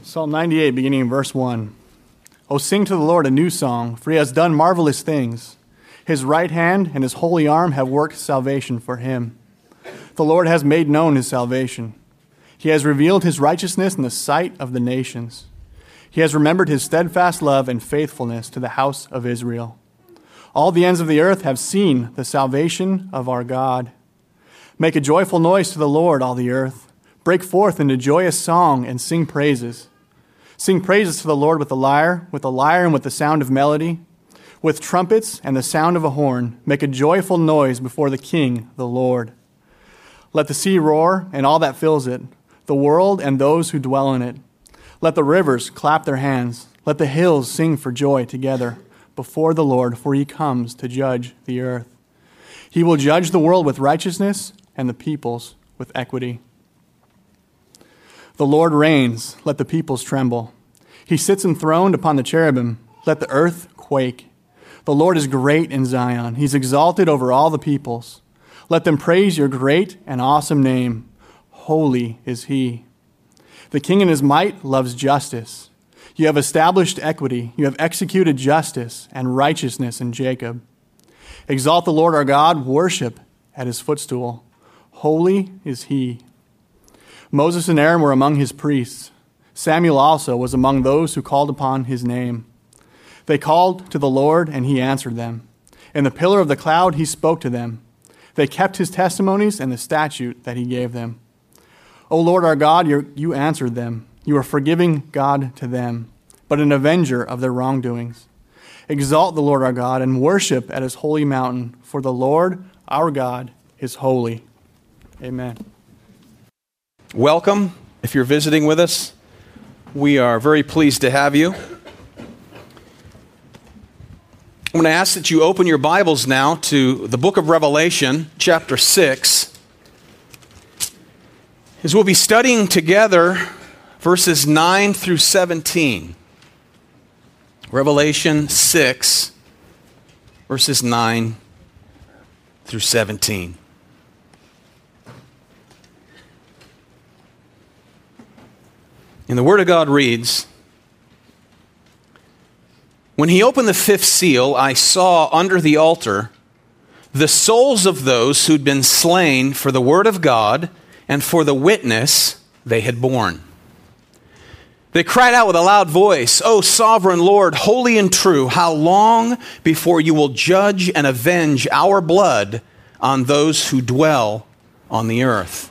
Psalm 98, beginning in verse 1. Oh, sing to the Lord a new song, for he has done marvelous things. His right hand and his holy arm have worked salvation for him. The Lord has made known his salvation. He has revealed his righteousness in the sight of the nations. He has remembered his steadfast love and faithfulness to the house of Israel. All the ends of the earth have seen the salvation of our God. Make a joyful noise to the Lord, all the earth. Break forth into joyous song and sing praises. Sing praises to the Lord with the lyre, with the lyre and with the sound of melody, with trumpets and the sound of a horn. Make a joyful noise before the King, the Lord. Let the sea roar and all that fills it, the world and those who dwell in it. Let the rivers clap their hands. Let the hills sing for joy together before the Lord, for he comes to judge the earth. He will judge the world with righteousness and the peoples with equity. The Lord reigns, let the peoples tremble. He sits enthroned upon the cherubim, let the earth quake. The Lord is great in Zion, he's exalted over all the peoples. Let them praise your great and awesome name. Holy is he. The king in his might loves justice. You have established equity, you have executed justice and righteousness in Jacob. Exalt the Lord our God, worship at his footstool. Holy is he. Moses and Aaron were among his priests. Samuel also was among those who called upon his name. They called to the Lord, and he answered them. In the pillar of the cloud, he spoke to them. They kept his testimonies and the statute that he gave them. O Lord our God, you answered them. You are forgiving God to them, but an avenger of their wrongdoings. Exalt the Lord our God and worship at his holy mountain, for the Lord our God is holy. Amen. Welcome. If you're visiting with us, we are very pleased to have you. I'm going to ask that you open your Bibles now to the book of Revelation, chapter 6. As we'll be studying together verses 9 through 17. Revelation 6, verses 9 through 17. And the Word of God reads When he opened the fifth seal, I saw under the altar the souls of those who'd been slain for the Word of God and for the witness they had borne. They cried out with a loud voice, O sovereign Lord, holy and true, how long before you will judge and avenge our blood on those who dwell on the earth?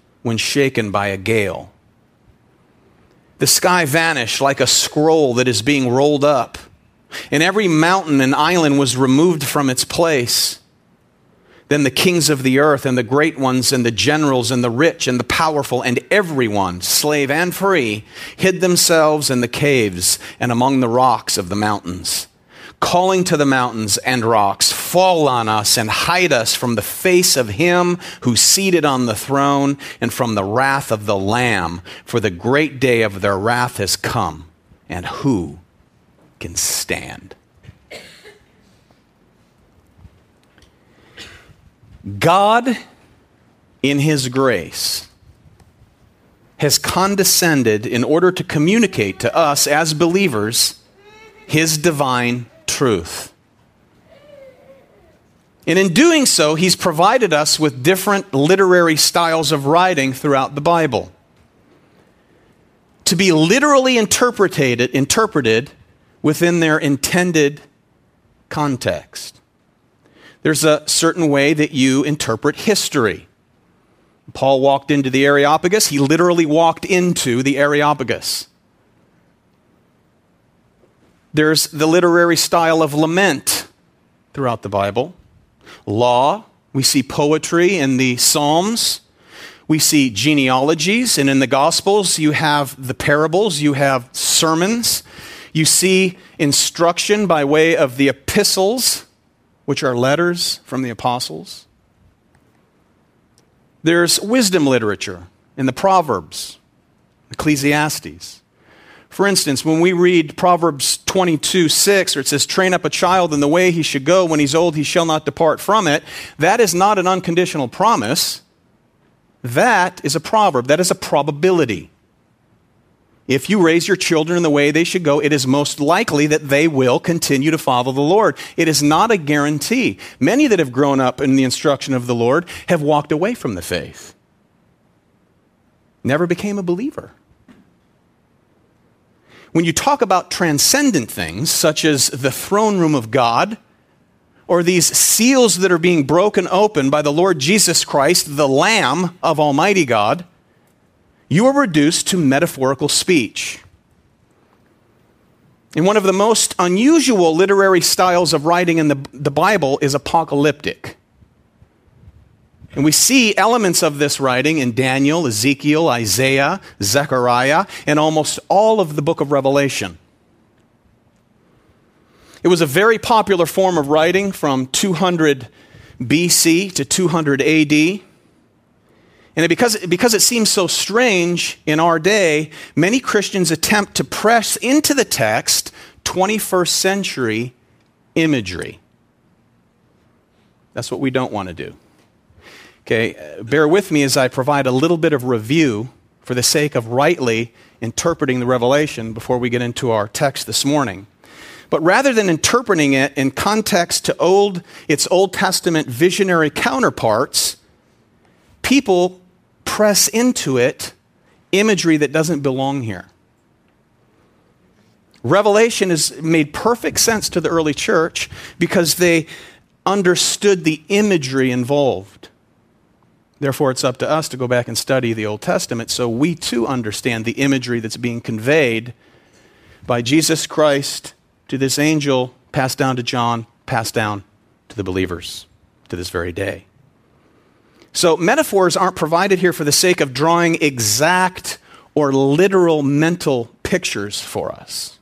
when shaken by a gale. The sky vanished like a scroll that is being rolled up, and every mountain and island was removed from its place. Then the kings of the earth, and the great ones, and the generals, and the rich, and the powerful, and everyone, slave and free, hid themselves in the caves and among the rocks of the mountains calling to the mountains and rocks, Fall on us and hide us from the face of him who's seated on the throne and from the wrath of the Lamb, for the great day of their wrath has come, and who can stand? God, in his grace, has condescended in order to communicate to us as believers his divine truth. And in doing so, he's provided us with different literary styles of writing throughout the Bible. To be literally interpreted, interpreted within their intended context. There's a certain way that you interpret history. Paul walked into the Areopagus, he literally walked into the Areopagus. There's the literary style of lament throughout the Bible. Law, we see poetry in the Psalms. We see genealogies, and in the Gospels, you have the parables, you have sermons, you see instruction by way of the epistles, which are letters from the apostles. There's wisdom literature in the Proverbs, Ecclesiastes. For instance, when we read Proverbs 22 6, where it says, Train up a child in the way he should go, when he's old, he shall not depart from it, that is not an unconditional promise. That is a proverb. That is a probability. If you raise your children in the way they should go, it is most likely that they will continue to follow the Lord. It is not a guarantee. Many that have grown up in the instruction of the Lord have walked away from the faith, never became a believer. When you talk about transcendent things, such as the throne room of God, or these seals that are being broken open by the Lord Jesus Christ, the Lamb of Almighty God, you are reduced to metaphorical speech. And one of the most unusual literary styles of writing in the, the Bible is apocalyptic. And we see elements of this writing in Daniel, Ezekiel, Isaiah, Zechariah, and almost all of the book of Revelation. It was a very popular form of writing from 200 BC to 200 AD. And because, because it seems so strange in our day, many Christians attempt to press into the text 21st century imagery. That's what we don't want to do. Okay, uh, bear with me as I provide a little bit of review for the sake of rightly interpreting the revelation before we get into our text this morning. But rather than interpreting it in context to old, its Old Testament visionary counterparts, people press into it imagery that doesn't belong here. Revelation has made perfect sense to the early church because they understood the imagery involved. Therefore, it's up to us to go back and study the Old Testament so we too understand the imagery that's being conveyed by Jesus Christ to this angel, passed down to John, passed down to the believers to this very day. So, metaphors aren't provided here for the sake of drawing exact or literal mental pictures for us.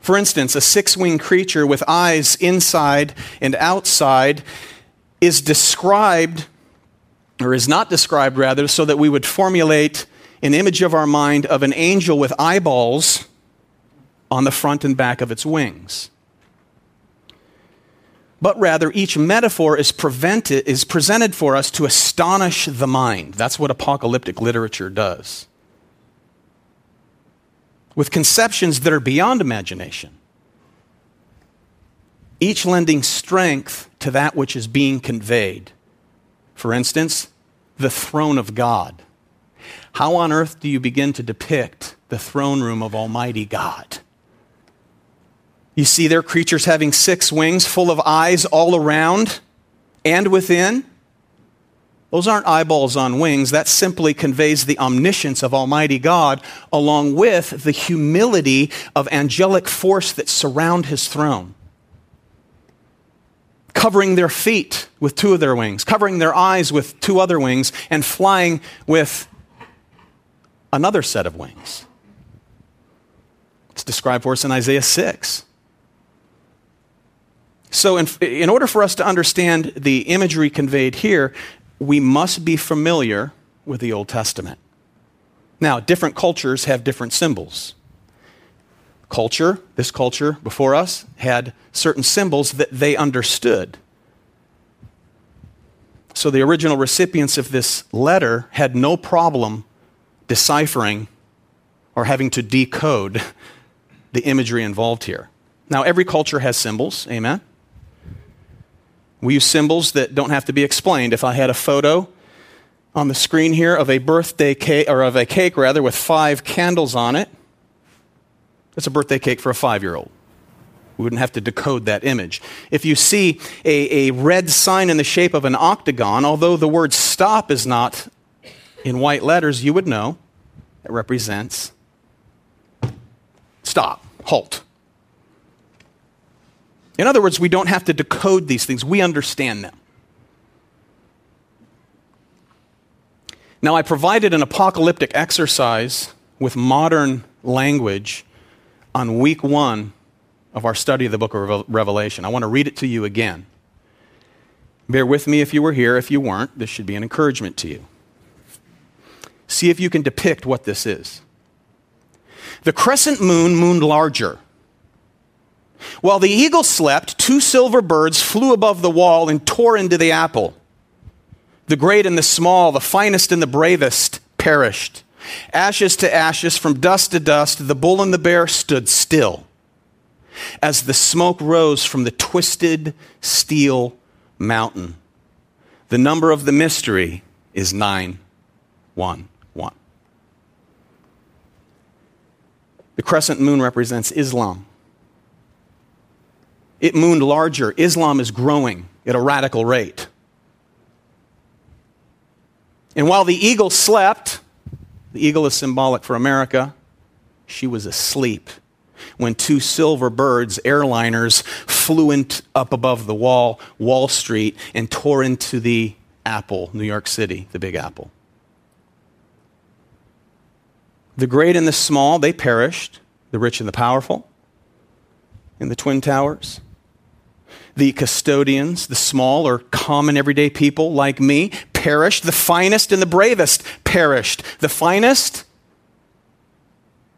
For instance, a six winged creature with eyes inside and outside is described, or is not described rather, so that we would formulate an image of our mind of an angel with eyeballs on the front and back of its wings. But rather, each metaphor is, is presented for us to astonish the mind. That's what apocalyptic literature does. With conceptions that are beyond imagination, each lending strength to that which is being conveyed. For instance, the throne of God. How on earth do you begin to depict the throne room of Almighty God? You see their creatures having six wings, full of eyes all around and within. Those aren't eyeballs on wings. That simply conveys the omniscience of Almighty God, along with the humility of angelic force that surround his throne. Covering their feet with two of their wings, covering their eyes with two other wings, and flying with another set of wings. It's described for us in Isaiah 6. So, in, in order for us to understand the imagery conveyed here, we must be familiar with the Old Testament. Now, different cultures have different symbols. Culture, this culture before us, had certain symbols that they understood. So the original recipients of this letter had no problem deciphering or having to decode the imagery involved here. Now, every culture has symbols, amen? We use symbols that don't have to be explained. If I had a photo on the screen here of a birthday cake, or of a cake rather, with five candles on it, it's a birthday cake for a five year old. We wouldn't have to decode that image. If you see a, a red sign in the shape of an octagon, although the word stop is not in white letters, you would know it represents stop, halt. In other words, we don't have to decode these things, we understand them. Now, I provided an apocalyptic exercise with modern language on week one of our study of the book of Revelation. I want to read it to you again. Bear with me if you were here. If you weren't, this should be an encouragement to you. See if you can depict what this is. The crescent moon mooned larger. While the eagle slept, two silver birds flew above the wall and tore into the apple. The great and the small, the finest and the bravest perished. Ashes to ashes, from dust to dust, the bull and the bear stood still as the smoke rose from the twisted steel mountain. The number of the mystery is 911. The crescent moon represents Islam. It mooned larger. Islam is growing at a radical rate. And while the eagle slept, the eagle is symbolic for America, she was asleep when two silver birds, airliners, flew in up above the wall, Wall Street, and tore into the Apple, New York City, the Big Apple. The great and the small, they perished, the rich and the powerful, in the Twin Towers. The custodians, the small or common everyday people like me, perished. The finest and the bravest perished. The finest,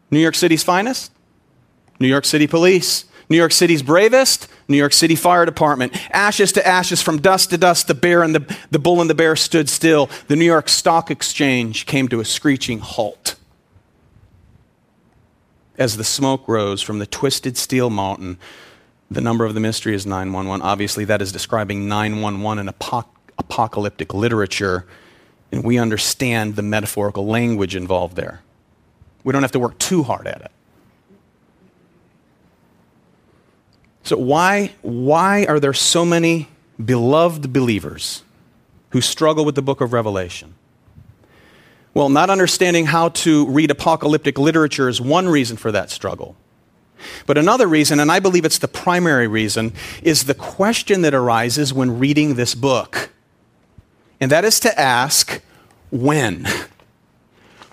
New York City's finest, New York City Police. New York City's bravest, New York City Fire Department. Ashes to ashes, from dust to dust, the bear and the, the bull and the bear stood still. The New York Stock Exchange came to a screeching halt. As the smoke rose from the twisted steel mountain, the number of the mystery is 911. Obviously, that is describing 911 in apoc- apocalyptic literature, and we understand the metaphorical language involved there. We don't have to work too hard at it. So, why, why are there so many beloved believers who struggle with the book of Revelation? Well, not understanding how to read apocalyptic literature is one reason for that struggle. But another reason, and I believe it's the primary reason, is the question that arises when reading this book. And that is to ask when?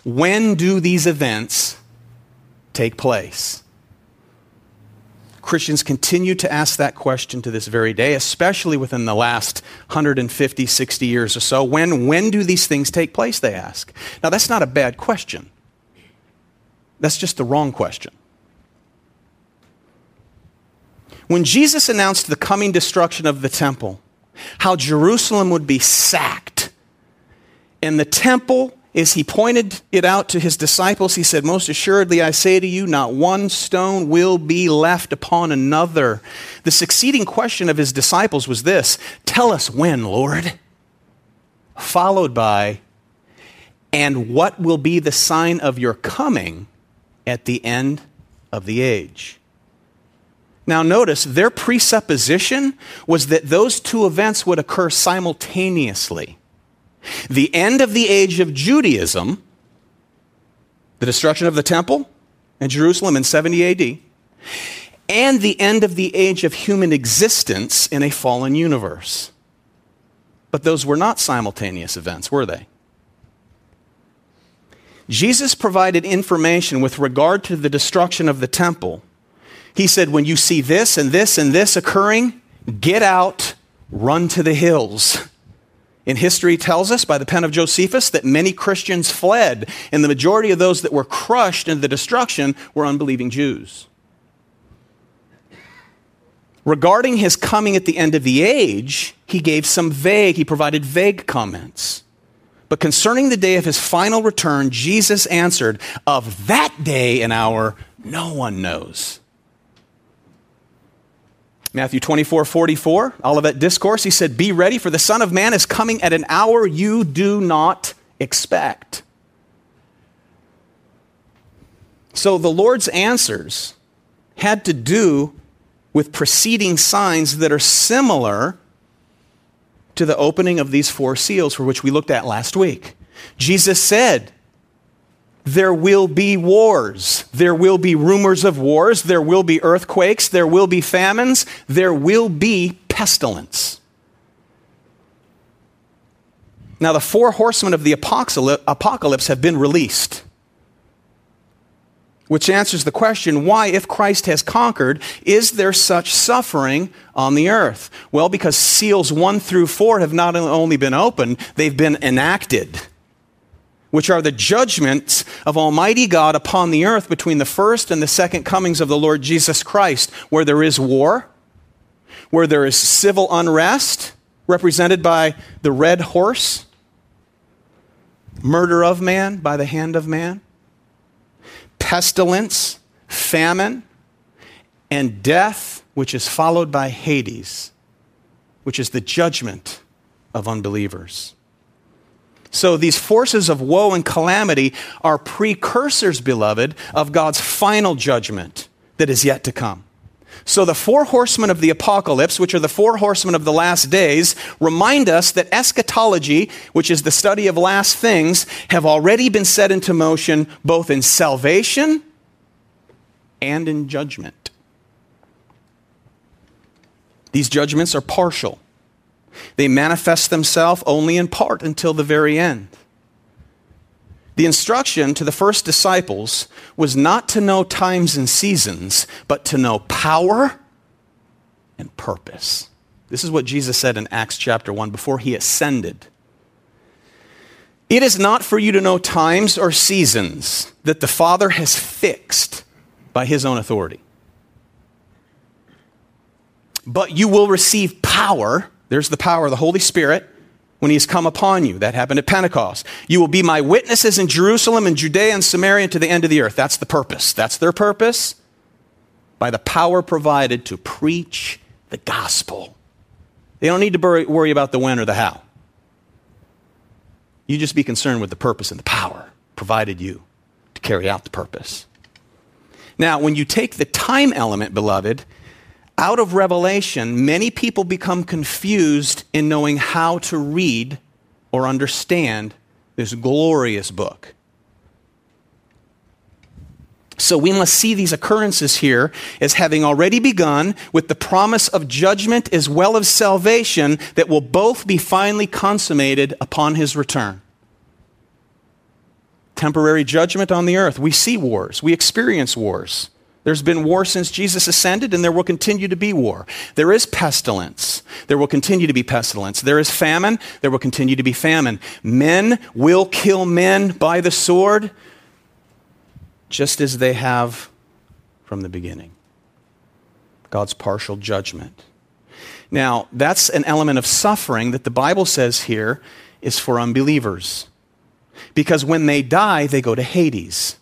When do these events take place? Christians continue to ask that question to this very day, especially within the last 150, 60 years or so. When, when do these things take place, they ask. Now, that's not a bad question. That's just the wrong question. When Jesus announced the coming destruction of the temple, how Jerusalem would be sacked, and the temple is he pointed it out to his disciples. He said, Most assuredly, I say to you, not one stone will be left upon another. The succeeding question of his disciples was this Tell us when, Lord? Followed by, And what will be the sign of your coming at the end of the age? Now, notice their presupposition was that those two events would occur simultaneously the end of the age of Judaism, the destruction of the temple in Jerusalem in 70 AD, and the end of the age of human existence in a fallen universe. But those were not simultaneous events, were they? Jesus provided information with regard to the destruction of the temple. He said, When you see this and this and this occurring, get out, run to the hills. In history tells us by the pen of Josephus that many Christians fled, and the majority of those that were crushed in the destruction were unbelieving Jews. Regarding his coming at the end of the age, he gave some vague, he provided vague comments. But concerning the day of his final return, Jesus answered, Of that day and hour, no one knows Matthew 24, 44, Olivet Discourse, he said, Be ready, for the Son of Man is coming at an hour you do not expect. So the Lord's answers had to do with preceding signs that are similar to the opening of these four seals for which we looked at last week. Jesus said, there will be wars. There will be rumors of wars. There will be earthquakes. There will be famines. There will be pestilence. Now, the four horsemen of the apocalypse have been released. Which answers the question why, if Christ has conquered, is there such suffering on the earth? Well, because seals 1 through 4 have not only been opened, they've been enacted, which are the judgments of Almighty God upon the earth between the first and the second comings of the Lord Jesus Christ, where there is war, where there is civil unrest, represented by the red horse, murder of man by the hand of man pestilence, famine, and death, which is followed by Hades, which is the judgment of unbelievers. So these forces of woe and calamity are precursors, beloved, of God's final judgment that is yet to come. So, the four horsemen of the apocalypse, which are the four horsemen of the last days, remind us that eschatology, which is the study of last things, have already been set into motion both in salvation and in judgment. These judgments are partial, they manifest themselves only in part until the very end. The instruction to the first disciples was not to know times and seasons, but to know power and purpose. This is what Jesus said in Acts chapter 1 before he ascended. It is not for you to know times or seasons that the Father has fixed by his own authority. But you will receive power. There's the power of the Holy Spirit when he has come upon you. That happened at Pentecost. You will be my witnesses in Jerusalem and Judea and Samaria and to the end of the earth. That's the purpose. That's their purpose. By the power provided to preach the gospel. They don't need to worry about the when or the how. You just be concerned with the purpose and the power provided you to carry out the purpose. Now, when you take the time element, beloved, out of Revelation, many people become confused in knowing how to read or understand this glorious book. So we must see these occurrences here as having already begun with the promise of judgment as well as salvation that will both be finally consummated upon his return. Temporary judgment on the earth. We see wars, we experience wars. There's been war since Jesus ascended, and there will continue to be war. There is pestilence. There will continue to be pestilence. There is famine. There will continue to be famine. Men will kill men by the sword, just as they have from the beginning. God's partial judgment. Now, that's an element of suffering that the Bible says here is for unbelievers. Because when they die, they go to Hades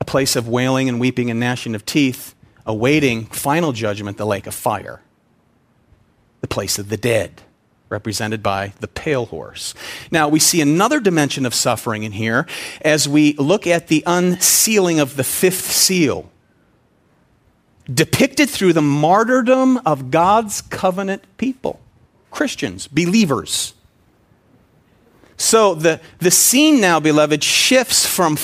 a place of wailing and weeping and gnashing of teeth, awaiting final judgment, the lake of fire, the place of the dead, represented by the pale horse. Now, we see another dimension of suffering in here as we look at the unsealing of the fifth seal, depicted through the martyrdom of God's covenant people, Christians, believers. So the, the scene now, beloved, shifts from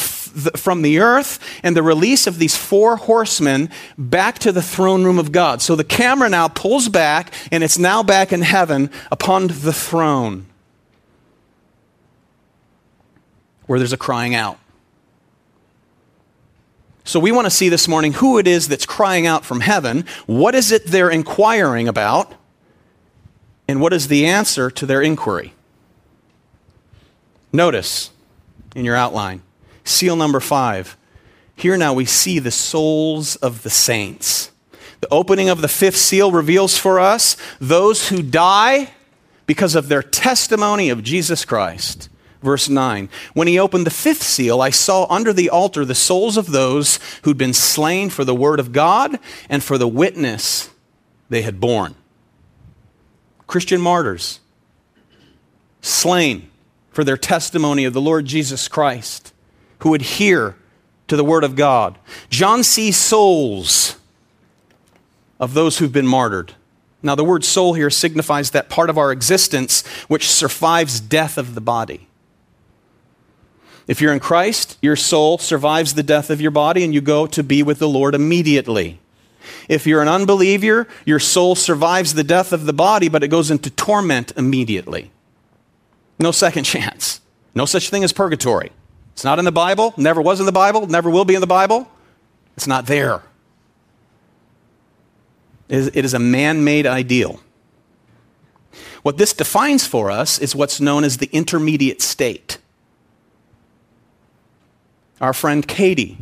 from the earth and the release of these four horsemen back to the throne room of God. So the camera now pulls back and it's now back in heaven upon the throne where there's a crying out. So we want to see this morning who it is that's crying out from heaven. What is it they're inquiring about? And what is the answer to their inquiry? Notice in your outline Seal number five. Here now we see the souls of the saints. The opening of the fifth seal reveals for us those who die because of their testimony of Jesus Christ. Verse 9 When he opened the fifth seal, I saw under the altar the souls of those who'd been slain for the word of God and for the witness they had borne. Christian martyrs, slain for their testimony of the Lord Jesus Christ who adhere to the Word of God. John sees souls of those who've been martyred. Now, the word soul here signifies that part of our existence which survives death of the body. If you're in Christ, your soul survives the death of your body and you go to be with the Lord immediately. If you're an unbeliever, your soul survives the death of the body, but it goes into torment immediately. No second chance. No such thing as purgatory. It's not in the Bible, never was in the Bible, never will be in the Bible. It's not there. It is a man made ideal. What this defines for us is what's known as the intermediate state. Our friend Katie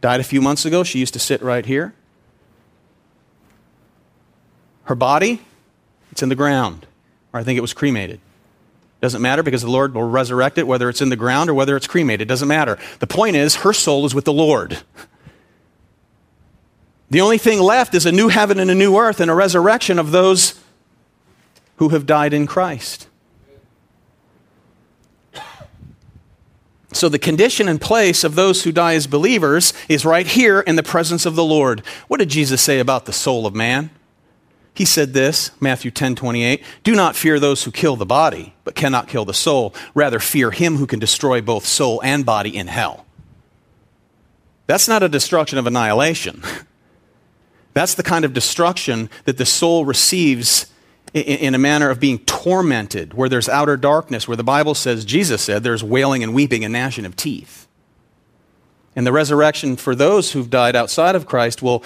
died a few months ago. She used to sit right here. Her body, it's in the ground, or I think it was cremated. Doesn't matter because the Lord will resurrect it, whether it's in the ground or whether it's cremated. Doesn't matter. The point is, her soul is with the Lord. The only thing left is a new heaven and a new earth and a resurrection of those who have died in Christ. So, the condition and place of those who die as believers is right here in the presence of the Lord. What did Jesus say about the soul of man? He said this, Matthew 10 28, Do not fear those who kill the body, but cannot kill the soul. Rather, fear him who can destroy both soul and body in hell. That's not a destruction of annihilation. That's the kind of destruction that the soul receives in a manner of being tormented, where there's outer darkness, where the Bible says, Jesus said, there's wailing and weeping and gnashing of teeth. And the resurrection for those who've died outside of Christ will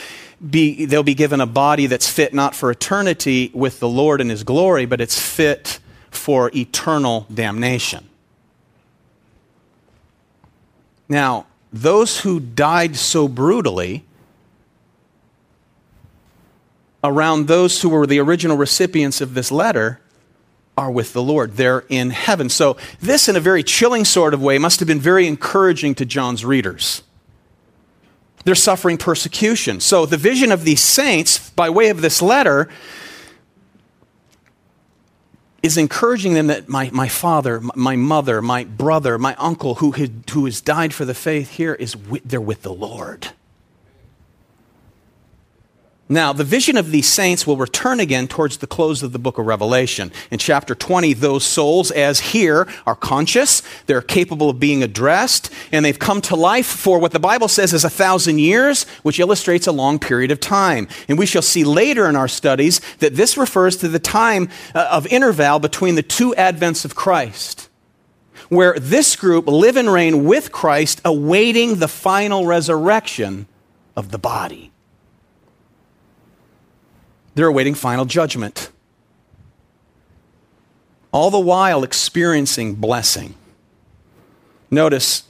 be, they'll be given a body that's fit not for eternity with the Lord in His glory, but it's fit for eternal damnation. Now, those who died so brutally around those who were the original recipients of this letter are with the Lord. They're in heaven. So, this, in a very chilling sort of way, must have been very encouraging to John's readers. They're suffering persecution. So, the vision of these saints, by way of this letter, is encouraging them that my, my father, my mother, my brother, my uncle who, had, who has died for the faith here, is with, they're with the Lord. Now, the vision of these saints will return again towards the close of the book of Revelation. In chapter 20, those souls, as here, are conscious, they're capable of being addressed, and they've come to life for what the Bible says is a thousand years, which illustrates a long period of time. And we shall see later in our studies that this refers to the time uh, of interval between the two advents of Christ, where this group live and reign with Christ, awaiting the final resurrection of the body. They're awaiting final judgment. All the while experiencing blessing. Notice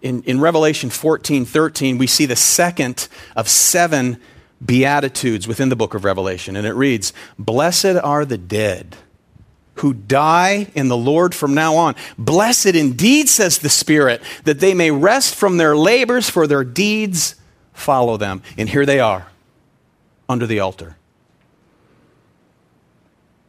in, in Revelation 14 13, we see the second of seven beatitudes within the book of Revelation. And it reads Blessed are the dead who die in the Lord from now on. Blessed indeed, says the Spirit, that they may rest from their labors, for their deeds follow them. And here they are under the altar.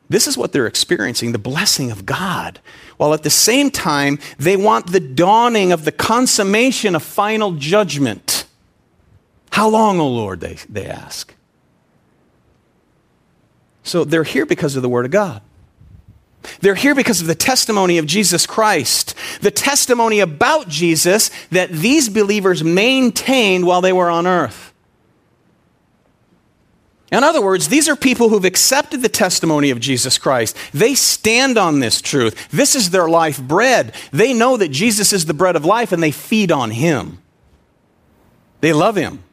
This is what they're experiencing the blessing of God. While at the same time, they want the dawning of the consummation of final judgment. How long, O Lord, they, they ask. So they're here because of the Word of God. They're here because of the testimony of Jesus Christ, the testimony about Jesus that these believers maintained while they were on earth. In other words, these are people who've accepted the testimony of Jesus Christ. They stand on this truth. This is their life bread. They know that Jesus is the bread of life and they feed on him. They love him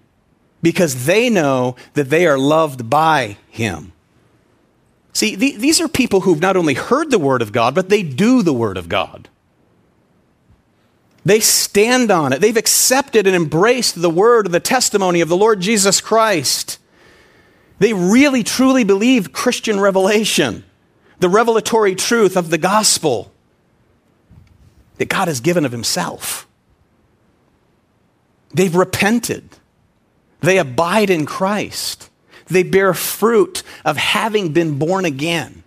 because they know that they are loved by him. See, these are people who've not only heard the word of God, but they do the word of God. They stand on it. They've accepted and embraced the word, the testimony of the Lord Jesus Christ. They really truly believe Christian revelation, the revelatory truth of the gospel that God has given of Himself. They've repented. They abide in Christ. They bear fruit of having been born again.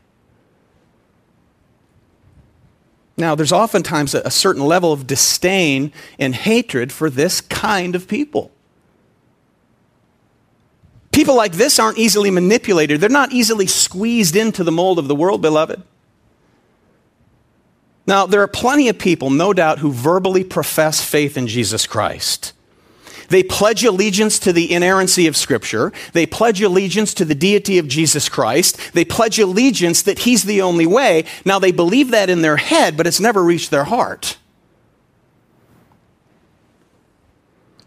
Now, there's oftentimes a, certain level of disdain and hatred for this kind of people. People like this aren't easily manipulated, they're not easily squeezed into the mold of the world, beloved. Now, there are plenty of people, no doubt, who verbally profess faith in Jesus Christ. They pledge allegiance to the inerrancy of Scripture. They pledge allegiance to the deity of Jesus Christ. They pledge allegiance that He's the only way. Now, they believe that in their head, but it's never reached their heart.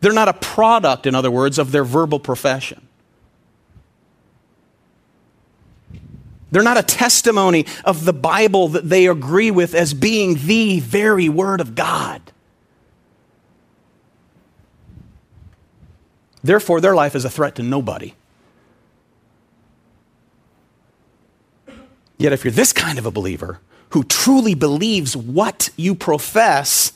They're not a product, in other words, of their verbal profession. They're not a testimony of the Bible that they agree with as being the very Word of God. Therefore, their life is a threat to nobody. Yet, if you're this kind of a believer who truly believes what you profess,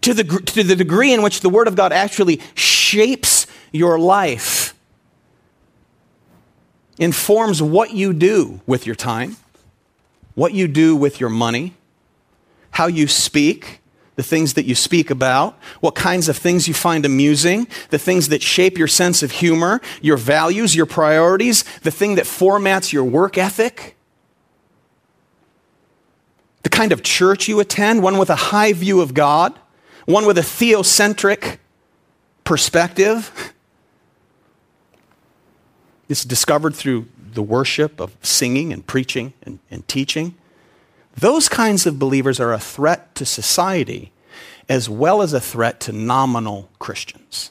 to the, to the degree in which the Word of God actually shapes your life, informs what you do with your time, what you do with your money, how you speak, the things that you speak about, what kinds of things you find amusing, the things that shape your sense of humor, your values, your priorities, the thing that formats your work ethic, the kind of church you attend, one with a high view of God, one with a theocentric perspective. It's discovered through the worship of singing and preaching and, and teaching. Those kinds of believers are a threat to society as well as a threat to nominal Christians.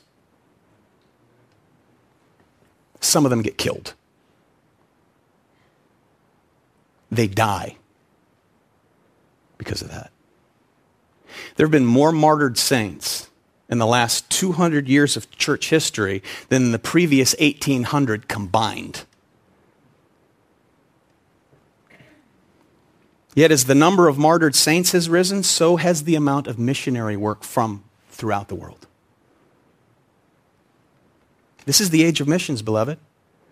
Some of them get killed. They die because of that. There have been more martyred saints in the last 200 years of church history than the previous 1800 combined. Yet, as the number of martyred saints has risen, so has the amount of missionary work from throughout the world. This is the age of missions, beloved,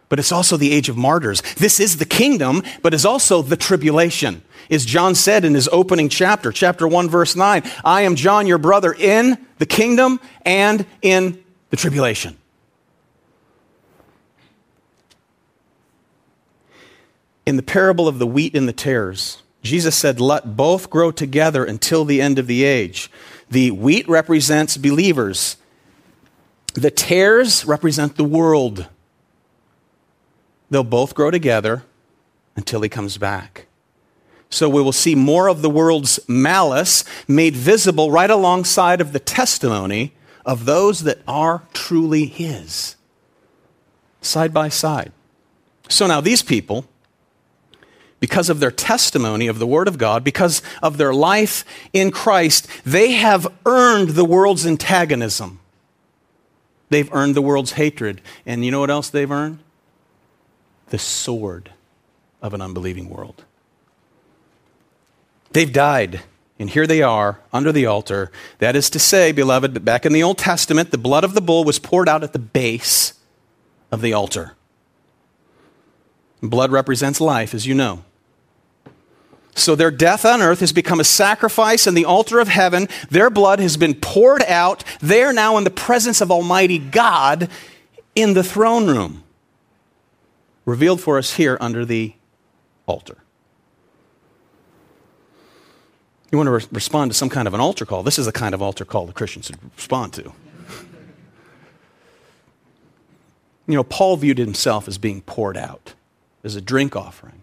but it's also the age of martyrs. This is the kingdom, but is also the tribulation. As John said in his opening chapter, chapter 1, verse 9, I am John, your brother, in the kingdom and in the tribulation. In the parable of the wheat and the tares, Jesus said, Let both grow together until the end of the age. The wheat represents believers, the tares represent the world. They'll both grow together until he comes back. So we will see more of the world's malice made visible right alongside of the testimony of those that are truly his, side by side. So now these people, because of their testimony of the Word of God, because of their life in Christ, they have earned the world's antagonism. They've earned the world's hatred. And you know what else they've earned? The sword of an unbelieving world. They've died. And here they are under the altar. That is to say, beloved, back in the Old Testament, the blood of the bull was poured out at the base of the altar. Blood represents life, as you know. So their death on earth has become a sacrifice in the altar of heaven. Their blood has been poured out. They are now in the presence of Almighty God in the throne room, revealed for us here under the altar. You want to re- respond to some kind of an altar call. This is the kind of altar call the Christians should respond to. You know, Paul viewed himself as being poured out, as a drink offering.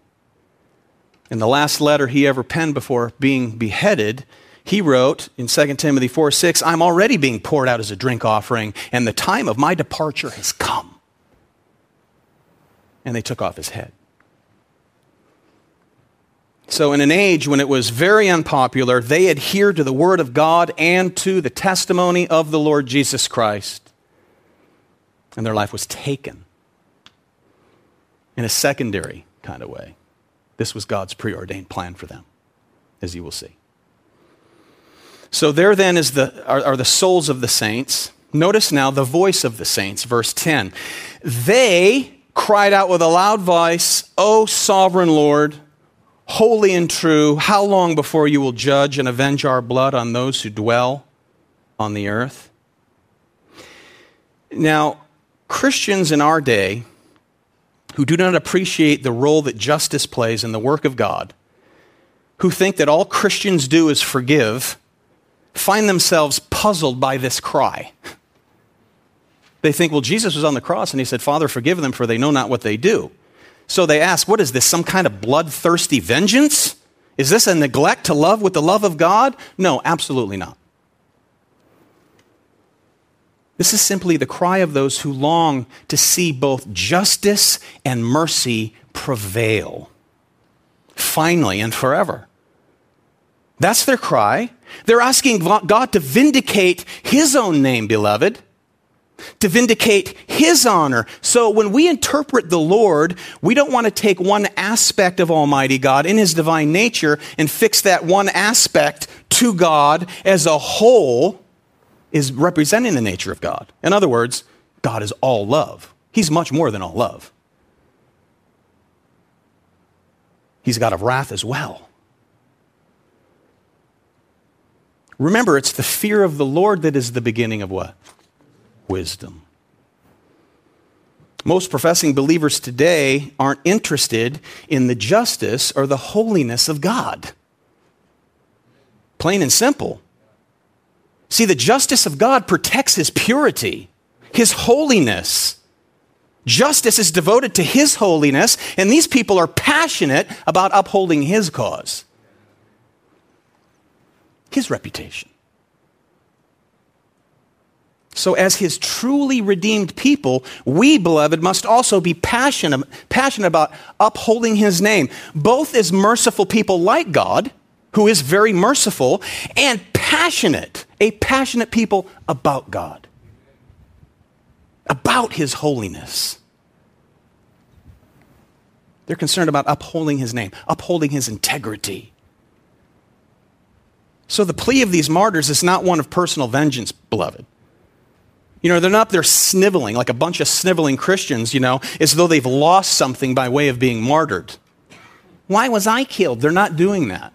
In the last letter he ever penned before being beheaded, he wrote in 2 Timothy 4 6, I'm already being poured out as a drink offering, and the time of my departure has come. And they took off his head. So, in an age when it was very unpopular, they adhered to the Word of God and to the testimony of the Lord Jesus Christ. And their life was taken in a secondary kind of way. This was God's preordained plan for them, as you will see. So there then is the, are, are the souls of the saints. Notice now the voice of the saints, verse 10. They cried out with a loud voice, O sovereign Lord, holy and true, how long before you will judge and avenge our blood on those who dwell on the earth? Now, Christians in our day who do not appreciate the role that justice plays in the work of God, who think that all Christians do is forgive, find themselves puzzled by this cry. They think, well, Jesus was on the cross and he said, Father, forgive them, for they know not what they do. So they ask, what is this, some kind of bloodthirsty vengeance? Is this a neglect to love with the love of God? No, absolutely not. This is simply the cry of those who long to see both justice and mercy prevail, finally and forever. That's their cry. They're asking God to vindicate His own name, beloved, to vindicate His honor. So when we interpret the Lord, we don't want to take one aspect of Almighty God in His divine nature and fix that one aspect to God as a whole is representing the nature of God. In other words, God is all love. He's much more than all love. He's a God of wrath as well. Remember, it's the fear of the Lord that is the beginning of what? Wisdom. Most professing believers today aren't interested in the justice or the holiness of God. Plain and simple. See, the justice of God protects his purity, his holiness. Justice is devoted to his holiness, and these people are passionate about upholding his cause, his reputation. So, as his truly redeemed people, we, beloved, must also be passionate, passionate about upholding his name, both as merciful people like God, who is very merciful, and passionate, a passionate people about God, about His holiness. They're concerned about upholding His name, upholding His integrity. So the plea of these martyrs is not one of personal vengeance, beloved. You know, they're not there sniveling like a bunch of sniveling Christians, you know, as though they've lost something by way of being martyred. Why was I killed? They're not doing that.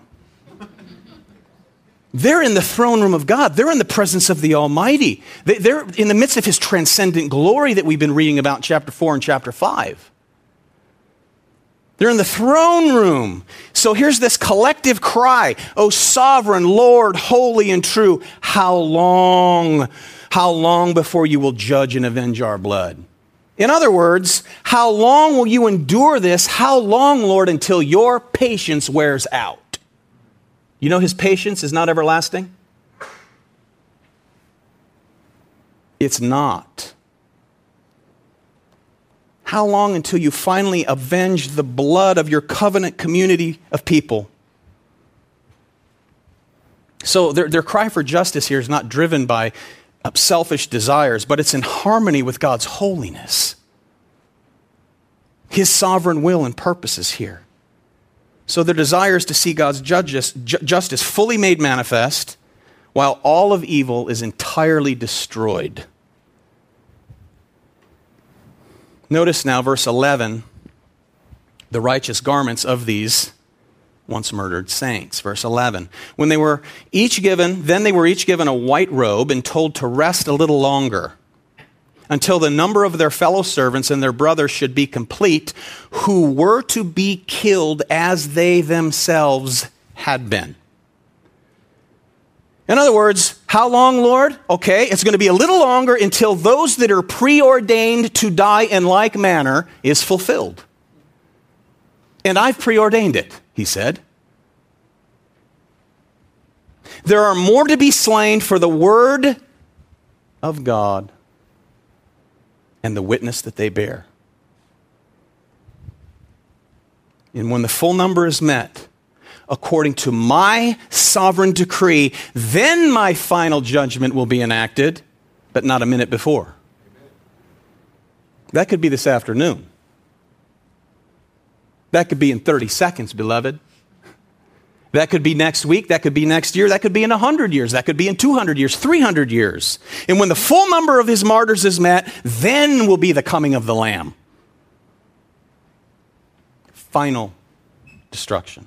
They're in the throne room of God. They're in the presence of the Almighty. They're in the midst of His transcendent glory that we've been reading about chapter 4 and chapter 5. They're in the throne room. So here's this collective cry O sovereign Lord, holy and true, how long, how long before you will judge and avenge our blood? In other words, how long will you endure this? How long, Lord, until your patience wears out? You know his patience is not everlasting? It's not. How long until you finally avenge the blood of your covenant community of people? So their, their cry for justice here is not driven by uh, selfish desires, but it's in harmony with God's holiness. His sovereign will and purposes here. So their desire is to see God's justice fully made manifest while all of evil is entirely destroyed. Notice now, verse 11, the righteous garments of these once murdered saints. Verse 11. When they were each given, then they were each given a white robe and told to rest a little longer until the number of their fellow servants and their brothers should be complete, who were to be killed as they themselves had been. In other words, how long, Lord? Okay, it's going to be a little longer until those that are preordained to die in like manner is fulfilled. And I've preordained it, he said. There are more to be slain for the word of God and the witness that they bear. And when the full number is met, according to my sovereign decree, then my final judgment will be enacted, but not a minute before. That could be this afternoon. That could be in 30 seconds, beloved. That could be next week. That could be next year. That could be in 100 years. That could be in 200 years, 300 years. And when the full number of his martyrs is met, then will be the coming of the Lamb. Final destruction.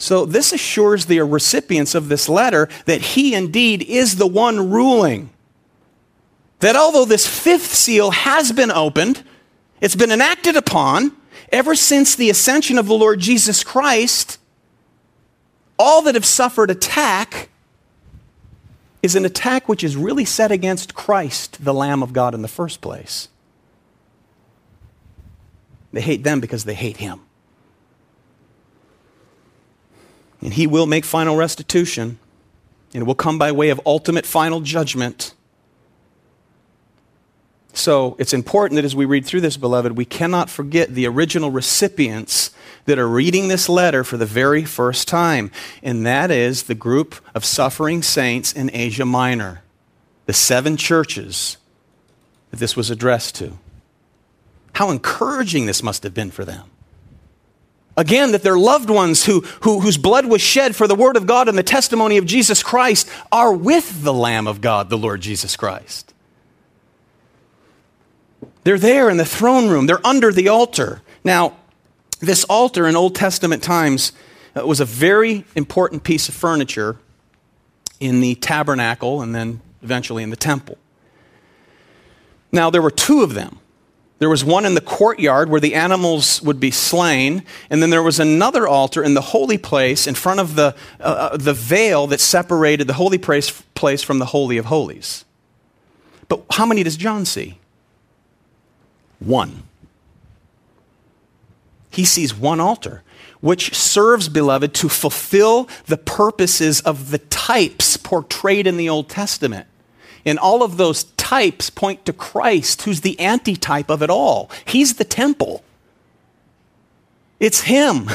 So, this assures the recipients of this letter that he indeed is the one ruling. That although this fifth seal has been opened, it's been enacted upon, Ever since the ascension of the Lord Jesus Christ, all that have suffered attack is an attack which is really set against Christ, the Lamb of God, in the first place. They hate them because they hate him. And he will make final restitution, and it will come by way of ultimate final judgment. So it's important that as we read through this, beloved, we cannot forget the original recipients that are reading this letter for the very first time, and that is the group of suffering saints in Asia Minor, the seven churches that this was addressed to. How encouraging this must have been for them. Again, that their loved ones who, who, whose blood was shed for the word of God and the testimony of Jesus Christ are with the Lamb of God, the Lord Jesus Christ. They're there in the throne room, they're under the altar. Now, this altar in Old Testament times uh, was a very important piece of furniture in the tabernacle and then eventually in the temple. Now, there were two of them. There was one in the courtyard where the animals would be slain, and then there was another altar in the holy place in front of the, uh, uh the veil that separated the holy place, place from the Holy of Holies. But how many does John see? One. He sees one altar, which serves, beloved, to fulfill the purposes of the types portrayed in the Old Testament. And all of those types point to Christ, who's the antitype of it all. He's the temple. It's Him.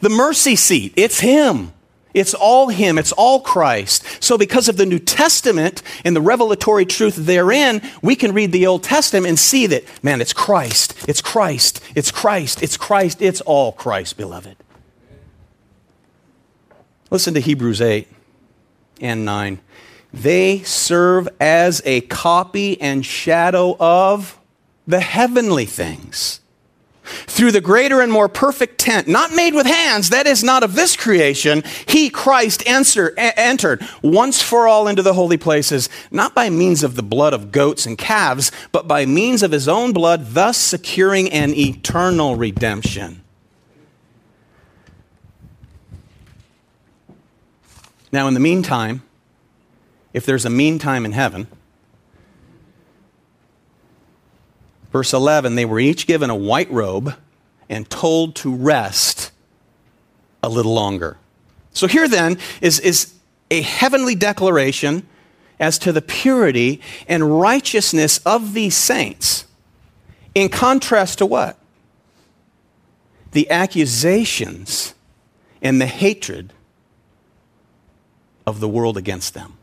The mercy seat, it's Him. It's all Him, it's all Christ. So, because of the New Testament and the revelatory truth therein, we can read the Old Testament and see that, man, it's Christ, it's Christ, it's Christ, it's Christ, it's all Christ, beloved. Listen to Hebrews 8 and 9. They serve as a copy and shadow of the heavenly things through the greater and more perfect tent, not made with hands, that is not of this creation, he, Christ, answer, entered once for all into the holy places, not by means of the blood of goats and calves, but by means of his own blood, thus securing an eternal redemption. Now, in the meantime, if there's a meantime in heaven, Verse 11, they were each given a white robe and told to rest a little longer. So here then is, is a heavenly declaration as to the purity and righteousness of these saints, in contrast to what? The accusations and the hatred of the world against them.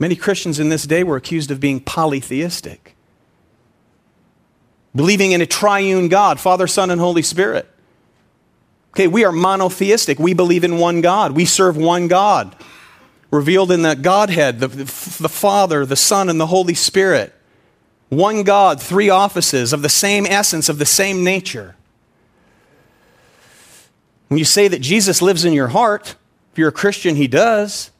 Many Christians in this day were accused of being polytheistic, believing in a triune God, Father, Son, and Holy Spirit. Okay, we are monotheistic. We believe in one God. We serve one God, revealed in the Godhead, the, the Father, the Son, and the Holy Spirit. One God, three offices of the same essence, of the same nature. When you say that Jesus lives in your heart, if you're a Christian, he does.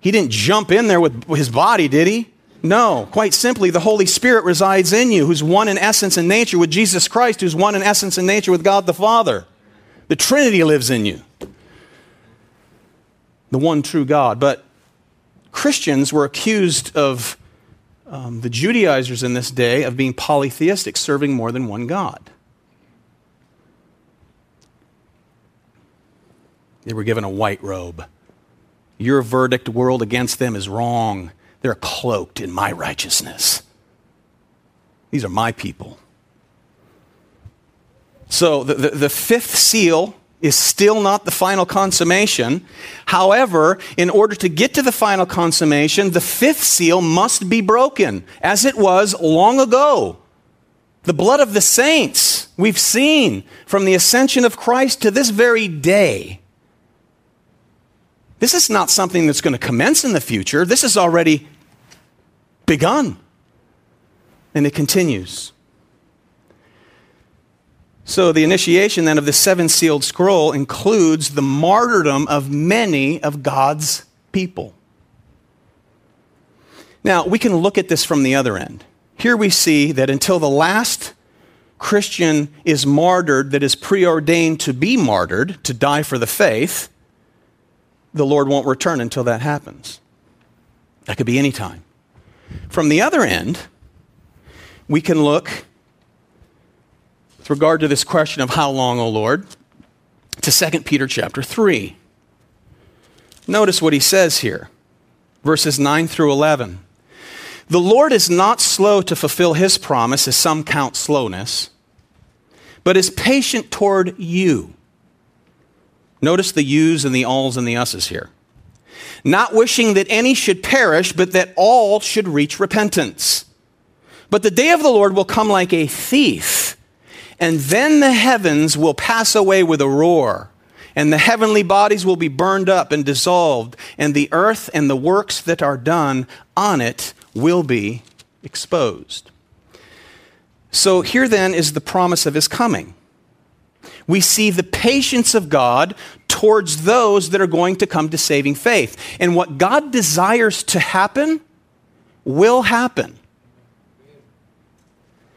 He didn't jump in there with his body, did he? No, quite simply, the Holy Spirit resides in you, who's one in essence and nature with Jesus Christ, who's one in essence and nature with God the Father. The Trinity lives in you, the one true God. But Christians were accused of um, the Judaizers in this day of being polytheistic, serving more than one God. They were given a white robe. Your verdict, world, against them is wrong. They're cloaked in my righteousness. These are my people. So the, the, the, fifth seal is still not the final consummation. However, in order to get to the final consummation, the fifth seal must be broken, as it was long ago. The blood of the saints, we've seen from the ascension of Christ to this very day, this is not something that's going to commence in the future. This has already begun. And it continues. So, the initiation then of the seven sealed scroll includes the martyrdom of many of God's people. Now, we can look at this from the other end. Here we see that until the last Christian is martyred that is preordained to be martyred, to die for the faith, the Lord won't return until that happens. That could be any time. From the other end, we can look with regard to this question of how long, O Lord, to 2 Peter chapter 3. Notice what he says here, verses 9 through 11. The Lord is not slow to fulfill his promise, as some count slowness, but is patient toward you. Notice the yous and the alls and the us's here not wishing that any should perish, but that all should reach repentance. But the day of the Lord will come like a thief, and then the heavens will pass away with a roar, and the heavenly bodies will be burned up and dissolved, and the earth and the works that are done on it will be exposed. So here then is the promise of his coming. We see the patience of God towards those that are going to come to saving faith. And what God desires to happen will happen.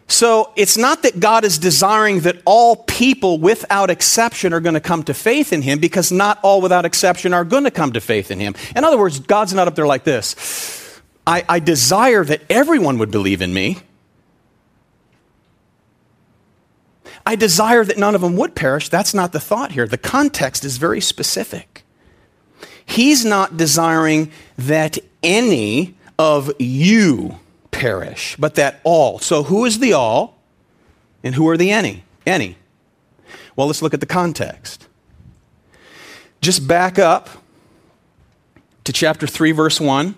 So it's not that God is desiring that all people without exception are going to come to faith in Him because not all without exception are going to come to faith in Him. In other words, God's not up there like this. I, I desire that everyone would believe in me. I desire that none of them would perish. That's not the thought here. The context is very specific. He's not desiring that any of you perish, but that all. So who is the all and who are the any? Any. Well, let's look at the context. Just back up to chapter 3, verse 1.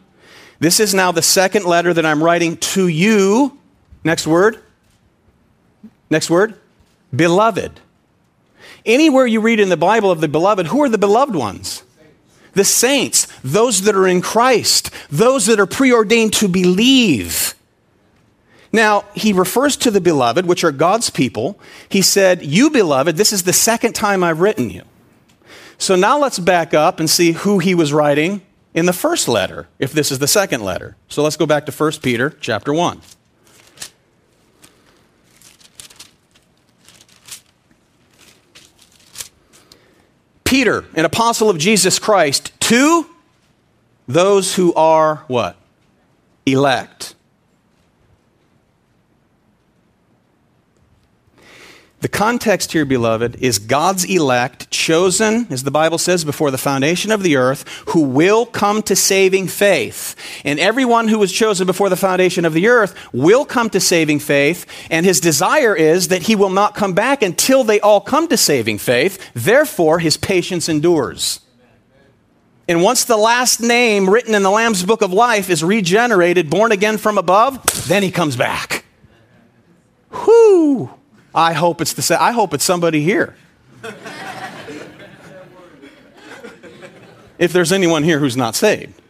This is now the second letter that I'm writing to you. Next word. Next word beloved. Anywhere you read in the Bible of the beloved, who are the beloved ones? The saints, those that are in Christ, those that are preordained to believe. Now, he refers to the beloved, which are God's people. He said, You beloved, this is the second time I've written you. So now let's back up and see who he was writing in the first letter, if this is the second letter. So let's go back to 1 Peter chapter 1. Peter, an apostle of Jesus Christ, to those who are what? Elect. The context here, beloved, is God's elect, chosen, as the Bible says, before the foundation of the earth, who will come to saving faith. And everyone who was chosen before the foundation of the earth will come to saving faith. And his desire is that he will not come back until they all come to saving faith. Therefore, his patience endures. And once the last name written in the Lamb's book of life is regenerated, born again from above, then he comes back. Whoo! I hope it's the same. I hope it's somebody here. if there's anyone here who's not saved.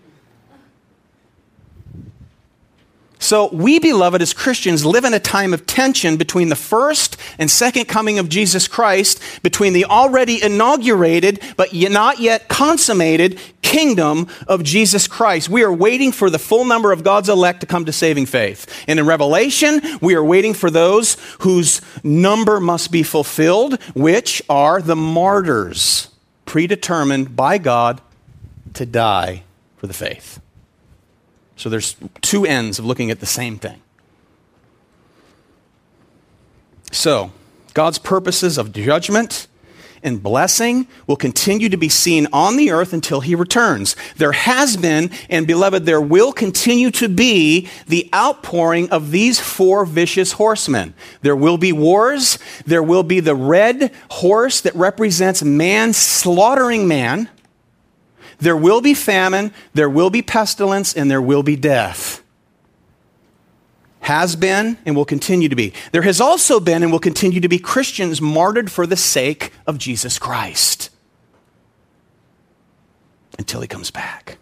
So, we, beloved, as Christians, live in a time of tension between the first and second coming of Jesus Christ, between the already inaugurated but not yet consummated kingdom of Jesus Christ. We are waiting for the full number of God's elect to come to saving faith. And in Revelation, we are waiting for those whose number must be fulfilled, which are the martyrs, predetermined by God to die for the faith. So there's two ends of looking at the same thing. So, God's purposes of judgment and blessing will continue to be seen on the earth until he returns. There has been, and beloved, there will continue to be the outpouring of these four vicious horsemen. There will be wars. There will be the red horse that represents man slaughtering man. There will be famine, there will be pestilence, and there will be death. Has been and will continue to be. There has also been and will continue to be Christians martyred for the sake of Jesus Christ until he comes back.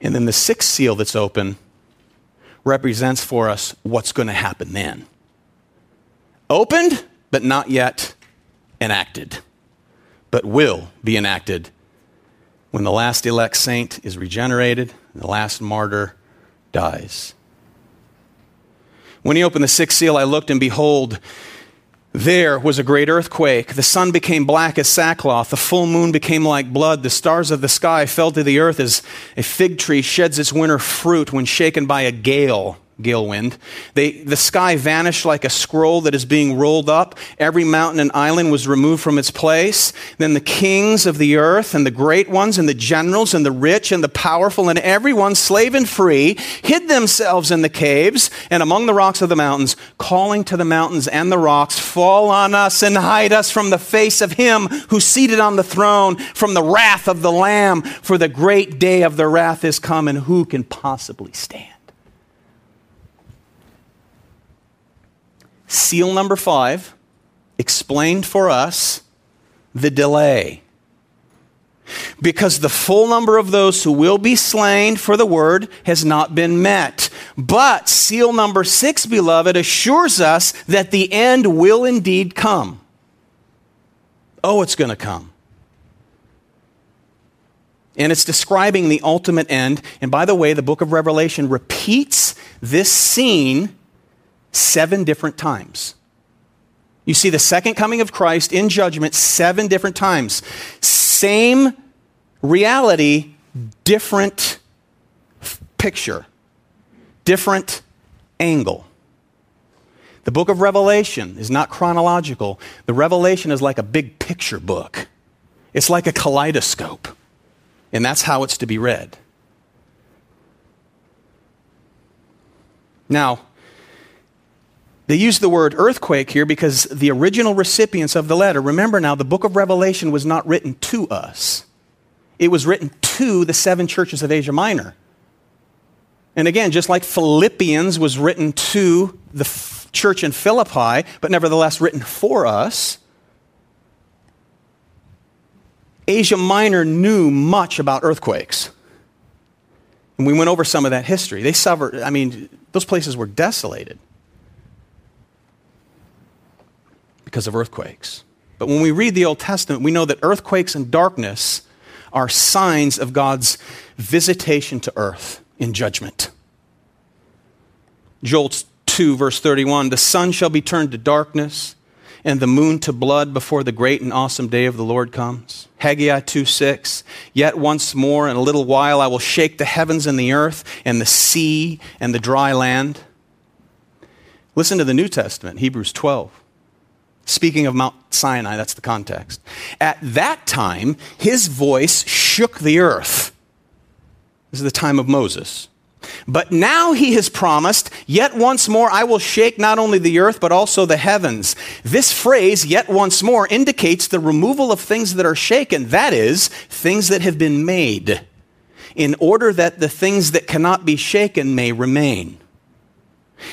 And then the sixth seal that's open represents for us what's going to happen then. Opened, but not yet enacted but will be enacted when the last elect saint is regenerated and the last martyr dies. When he opened the sixth seal, I looked, and behold, There was a great earthquake. The sun became black as sackcloth. The full moon became like blood. The stars of the sky fell to the earth as a fig tree sheds its winter fruit when shaken by a gale gale wind. They, the sky vanished like a scroll that is being rolled up. Every mountain and island was removed from its place. Then the kings of the earth and the great ones and the generals and the rich and the powerful and everyone, slave and free, hid themselves in the caves and among the rocks of the mountains, calling to the mountains and the rocks, Fall on us and hide us from the face of him who's seated on the throne, from the wrath of the Lamb, for the great day of the wrath is come, and who can possibly stand? Seal number five explained for us the delay. Because the full number of those who will be slain for the word has not been met. But seal number six, beloved, assures us that the end will indeed come. Oh, it's going to come. And it's describing the ultimate end. And by the way, the book of Revelation repeats this scene seven different times. You see the second coming of Christ in judgment seven different times. Same reality, different picture, different angle. The book of Revelation is not chronological. The Revelation is like a big picture book, it's like a kaleidoscope. And that's how it's to be read. Now, they use the word earthquake here because the original recipients of the letter, remember now, the book of Revelation was not written to us, it was written to the seven churches of Asia Minor. And again, just like Philippians was written to the f- church in Philippi, but nevertheless written for us, Asia Minor knew much about earthquakes. And we went over some of that history. They suffered, I mean, those places were desolated. Because of earthquakes. But when we read the Old Testament, we know that earthquakes and darkness are signs of God's visitation to earth in judgment. Joel 2, verse 31 The sun shall be turned to darkness and the moon to blood before the great and awesome day of the Lord comes. Haggai 2 6, yet once more in a little while I will shake the heavens and the earth and the sea and the dry land. Listen to the New Testament, Hebrews 12. Speaking of Mount Sinai, that's the context. At that time, his voice shook the earth. This is the time of Moses. But now he has promised, yet once more I will shake not only the earth, but also the heavens. This phrase, yet once more, indicates the removal of things that are shaken, that is, things that have been made, in order that the things that cannot be shaken may remain.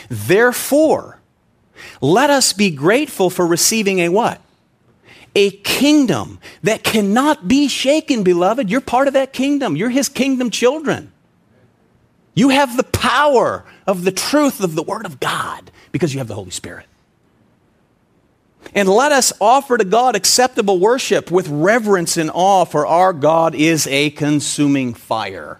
Therefore, let us be grateful for receiving a what? A kingdom that cannot be shaken, beloved. You're part of that kingdom. You're his kingdom children. You have the power of the truth of the Word of God because you have the Holy Spirit. And let us offer to God acceptable worship with reverence and awe, for our God is a consuming fire.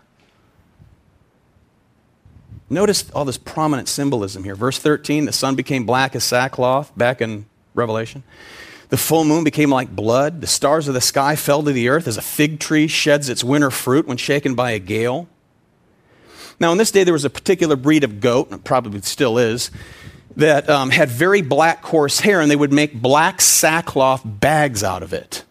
Notice all this prominent symbolism here. Verse 13 the sun became black as sackcloth, back in Revelation. The full moon became like blood. The stars of the sky fell to the earth as a fig tree sheds its winter fruit when shaken by a gale. Now, in this day, there was a particular breed of goat, and probably still is, that um, had very black, coarse hair, and they would make black sackcloth bags out of it.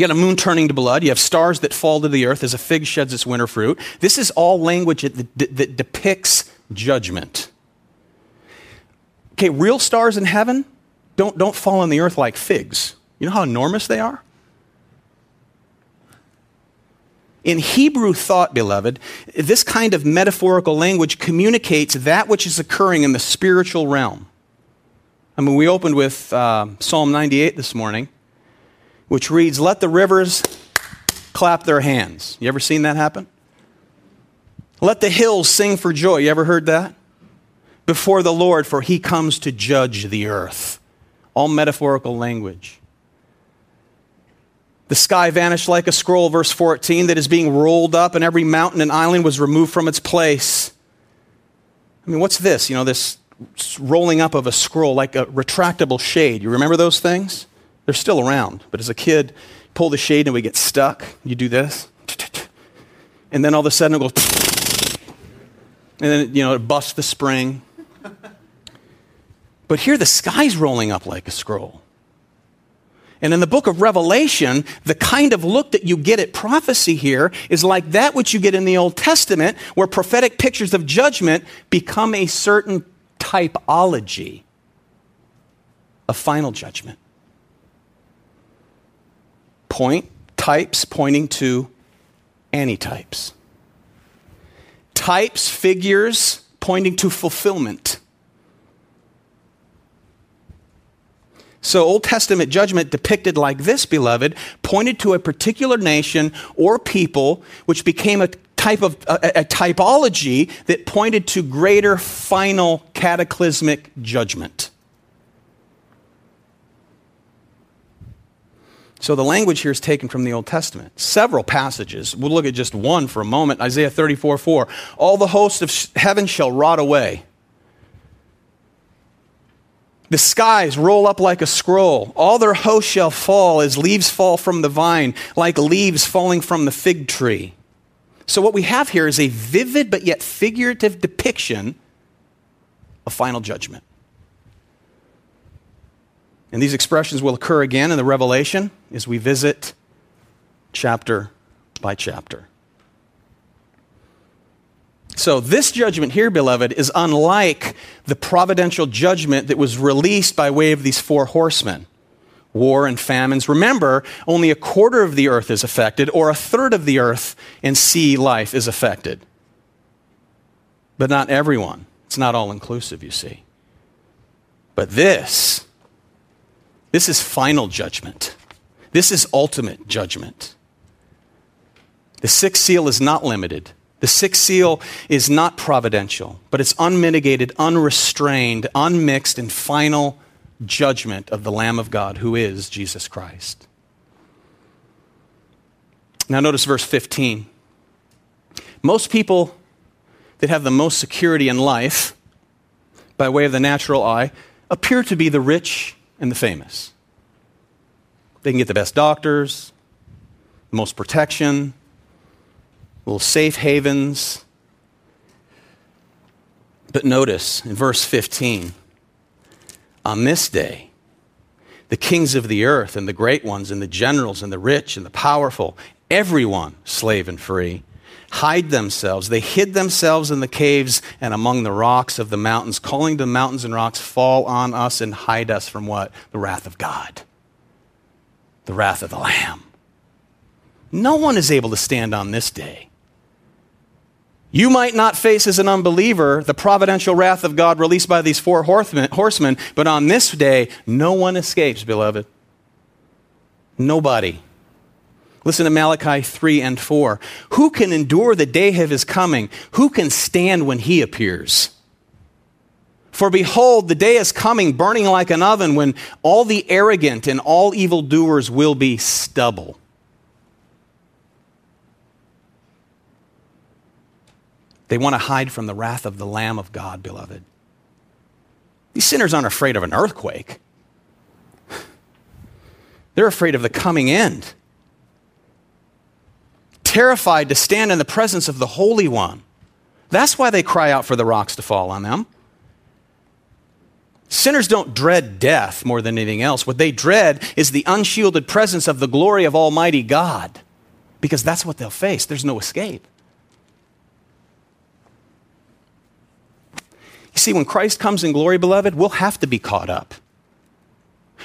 You got a moon turning to blood. You have stars that fall to the earth as a fig sheds its winter fruit. This is all language that, that, depicts judgment. Okay, real stars in heaven don't, don't fall on the earth like figs. You know how enormous they are? In Hebrew thought, beloved, this kind of metaphorical language communicates that which is occurring in the spiritual realm. I mean, we opened with uh, Psalm 98 this morning which reads, Let the rivers clap their hands. You ever seen that happen? Let the hills sing for joy. You ever heard that? Before the Lord, for he comes to judge the earth. All metaphorical language. The sky vanished like a scroll, verse 14, that is being rolled up, and every mountain and island was removed from its place. I mean, what's this? You know, this rolling up of a scroll, like a retractable shade. You remember those things? They're still around. But as a kid, pull the shade and we get stuck. You do this. And then all of a sudden it goes. And then, you know, it busts the spring. But here the sky's rolling up like a scroll. And in the book of Revelation, the kind of look that you get at prophecy here is like that which you get in the Old Testament, where prophetic pictures of judgment become a certain typology of final judgment. Point, types pointing to antitypes. Types, Types, figures pointing to fulfillment. So, Old Testament judgment depicted like this, beloved, pointed to a particular nation or people which became a type of a, a, typology that pointed to greater final cataclysmic judgment. So the language here is taken from the Old Testament. Several passages. We'll look at just one for a moment. Isaiah 34 4. All the hosts of heaven shall rot away. The skies roll up like a scroll. All their hosts shall fall as leaves fall from the vine, like leaves falling from the fig tree. So, what we have here is a vivid but yet figurative depiction of final judgment. And these expressions will occur again in the Revelation as we visit chapter by chapter. So, this judgment here, beloved, is unlike the providential judgment that was released by way of these four horsemen war and famines. Remember, only a quarter of the earth is affected, or a third of the earth and sea life is affected. But not everyone. It's not all inclusive, you see. But this, this is final judgment. This is ultimate judgment. The sixth seal is not limited. The sixth seal is not providential, but it's unmitigated, unrestrained, unmixed, and final judgment of the Lamb of God, who is Jesus Christ. Now, notice verse 15. Most people that have the most security in life, by way of the natural eye, appear to be the rich and the famous. They can get the best doctors, the most protection, little safe havens. But notice in verse 15 on this day, the kings of the earth and the great ones and the generals and the rich and the powerful, everyone, slave and free, hide themselves. They hid themselves in the caves and among the rocks of the mountains, calling to the mountains and rocks, Fall on us and hide us from what? The wrath of God, the wrath of the Lamb. No one is able to stand on this day. You might not face as an unbeliever the providential wrath of God released by these four horsemen, but on this day, no one escapes, beloved. Nobody. Listen to Malachi 3 and 4. Who can endure the day of his coming? Who can stand when he appears? For behold, the day is coming, burning like an oven, when all the arrogant and all evildoers will be stubble. They want to hide from the wrath of the Lamb of God, beloved. These sinners aren't afraid of an earthquake, they're afraid of the coming end. Terrified to stand in the presence of the Holy One. That's why they cry out for the rocks to fall on them. Sinners don't dread death more than anything else. What they dread is the unshielded presence of the glory of Almighty God, because that's what they'll face. There's no escape. You see, when Christ comes in glory, beloved, we'll have to be caught up.